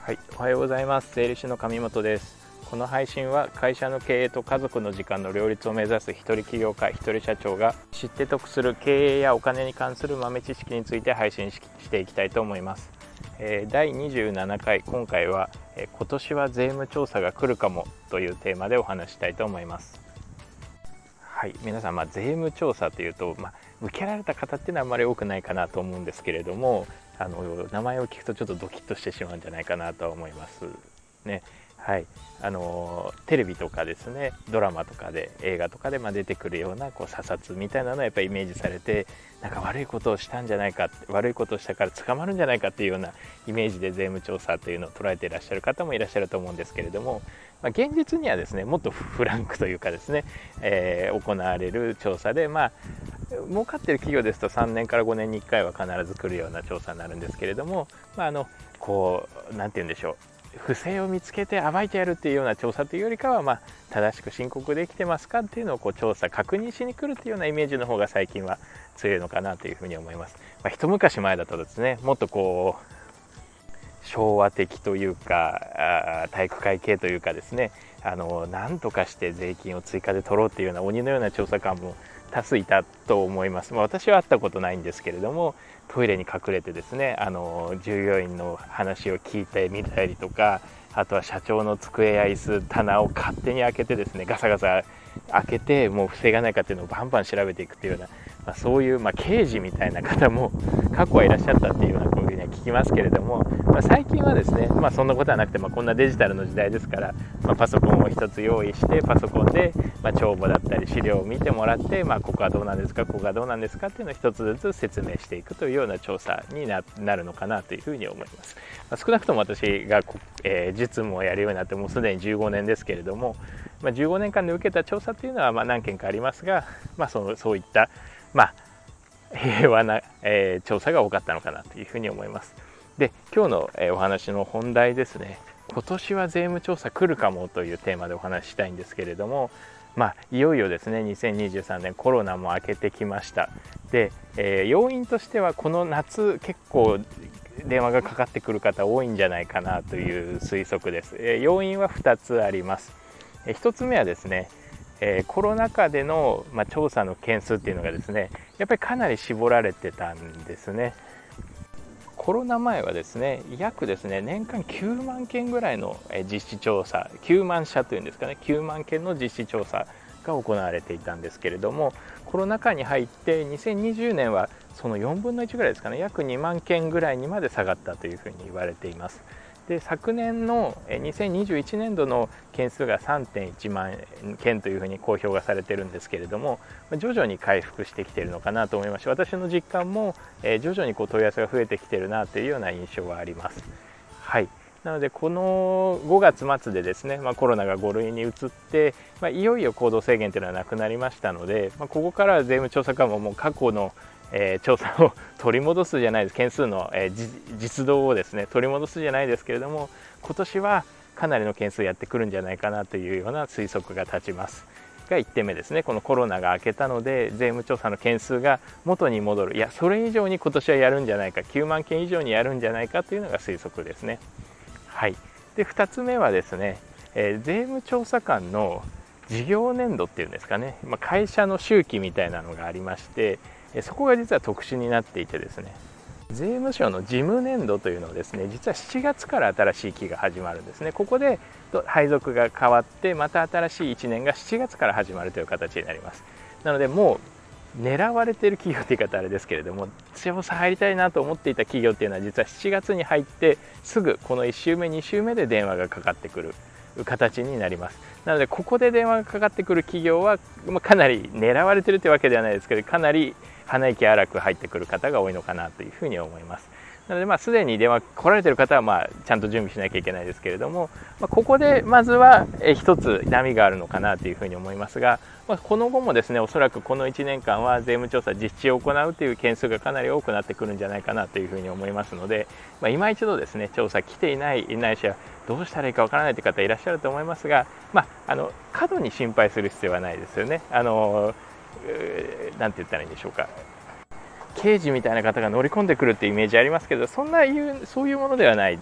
はい、おはようございます。税理士の上本です。この配信は会社の経営と家族の時間の両立を目指す一人起業家一人社長が知って得する経営やお金に関する豆知識について配信していきたいと思います。え第27回今回は、え今年は税務調査が来るかもというテーマでお話したいと思います。はい皆さん、まあ、税務調査というと、まあ、受けられた方っていうのはあんまり多くないかなと思うんですけれどもあの名前を聞くとちょっとドキッとしてしまうんじゃないかなとは思いますね。はいあのテレビとかですねドラマとかで映画とかでま出てくるようなこう査察みたいなのをやっぱりイメージされてなんか悪いことをしたんじゃないか悪いことをしたから捕まるんじゃないかっていうようなイメージで税務調査というのを捉えていらっしゃる方もいらっしゃると思うんですけれども、まあ、現実にはですねもっとフランクというかですね、えー、行われる調査でまあ儲かってる企業ですと3年から5年に1回は必ず来るような調査になるんですけれども、まあ、あのこう何て言うんでしょう不正を見つけて暴いてやるっていうような調査というよりかは、まあ、正しく申告できてますかっていうのをこう調査確認しに来るっていうようなイメージの方が最近は強いのかなというふうに思います。まあ、一昔前だとですねもっとこう昭和的というか体育会系というかですねあの何とかして税金を追加で取ろうっていうような鬼のような調査官も多数いたと思います、まあ、私は会ったことないんですけれどもトイレに隠れてですねあの従業員の話を聞いてみたりとかあとは社長の机や椅子棚を勝手に開けてですねガサガサ開けてもう防がないかっていうのをバンバン調べていくっていうような、まあ、そういう、まあ、刑事みたいな方も過去はいらっしゃったっていうようなこういうふうには聞きますけれども、まあ、最近はですね、まあ、そんなことはなくて、まあ、こんなデジタルの時代ですから、まあ、パソコンを1つ用意してパソコンで、ま帳簿だったり資料を見てもらって、まあ、ここはどうなんですかここはどうなんですかっていうのを1つずつ説明していくというような調査になるのかなというふうに思います。ま少なくとも私が、えー、実務をやるようになってもうすでに15年ですけれども、まあ、15年間で受けた調査というのはまあ何件かありますが、まあ、そのそういった、まあ、平和な、えー、調査が多かったのかなというふうに思います。で今日の、えー、お話の本題ですね。今年は税務調査来るかもというテーマでお話ししたいんですけれどもまあ、いよいよですね2023年コロナも明けてきました。で、えー、要因としてはこの夏結構電話がかかってくる方多いんじゃないかなという推測です、えー、要因は2つあります、えー、1つ目はですねえー、コロナ禍での、まあ、調査の件数っていうのがですねやっぱりかなり絞られてたんですねコロナ前はですね約ですね年間9万件ぐらいの実施調査9万社というんですかね9万件の実施調査が行われていたんですけれどもコロナ禍に入って2020年はその4分の1ぐらいですかね約2万件ぐらいにまで下がったというふうに言われています。で昨年の2021年度の件数が3.1万件というふうに公表がされてるんですけれども徐々に回復してきているのかなと思いまし私の実感も徐々にこう問い合わせが増えてきてるなというような印象はあります。はいなのでこの5月末でですね、まあ、コロナが5類に移って、まあ、いよいよ行動制限というのはなくなりましたので、まあ、ここからは税務調査官ももう過去のえー、調査を取り戻すじゃないです。件数の、えー、実動をですね取り戻すじゃないですけれども今年はかなりの件数やってくるんじゃないかなというような推測が立ちます。が1点目ですね。このコロナが明けたので税務調査の件数が元に戻る。いやそれ以上に今年はやるんじゃないか9万件以上にやるんじゃないかというのが推測ですね。はい。で2つ目はですね、えー、税務調査官の事業年度っていうんですかね、まあ、会社の周期みたいなのがありましてそこが実は特殊になっていてですね税務署の事務年度というのはですね実は7月から新しい期が始まるんですね。ここで配属が変わってまた新しい1年が7月から始まるという形になります。なのでもう狙われている企業という言い方あれですけれども調査入りたいなと思っていた企業っていうのは実は7月に入ってすぐこの1週目2週目で電話がかかってくる形になります。なのでここで電話がかかってくる企業はまかなり狙われてるというわけではないですけどかなり鼻息荒く入ってくる方が多いのかなというふうに思います。なので、まあ、すでに電話来られてる方は、まあ、ちゃんと準備しなきゃいけないですけれども、まあ、ここでまずは一つ波があるのかなというふうに思いますが、まあ、この後もですね、おそらくこの1年間は税務調査実地を行うという件数がかなり多くなってくるんじゃないかなというふうに思いますので、まあ、今一度ですね、調査来ていない、ないしはどうしたらいいかわからないという方いらっしゃると思いますが、まあ、あの過度に心配する必要はないですよね。あのなんて言ったらいいんでしょうか刑事みたいな方が乗り込んでくるっていうイメージありますけどそんないうそういうものではない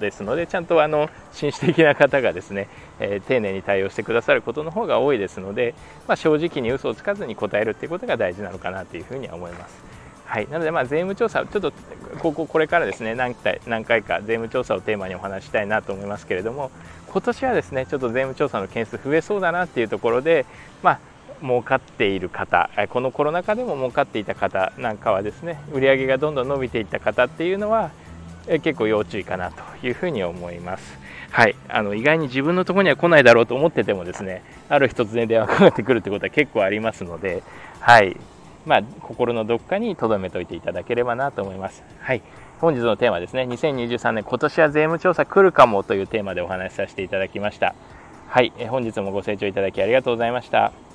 ですのでちゃんとあの紳士的な方がですね、えー、丁寧に対応してくださることの方が多いですので、まあ、正直に嘘をつかずに答えるっていうことが大事なのかなというふうには思います。はい、なので、まあ、税務調査、ちょっとこここれからですね何回何回か税務調査をテーマにお話したいなと思いますけれども、今年はですねちょっと税務調査の件数増えそうだなっていうところで、まあ、儲かっている方このコロナ禍でも儲かっていた方なんかはですね売上がどんどん伸びていった方っていうのは結構要注意かなというふうに思います。はい、あの意外に自分のところには来ないだろうと思っててもですねある日突然電話かかってくるってことは結構ありますので、はいまあ、心のどっかに留めておいていただければなと思います。はい、本日のテーマですね2023年今年は税務調査来るかもというテーマでお話しさせていただきました。はい、本日もご清聴いただきありがとうございました。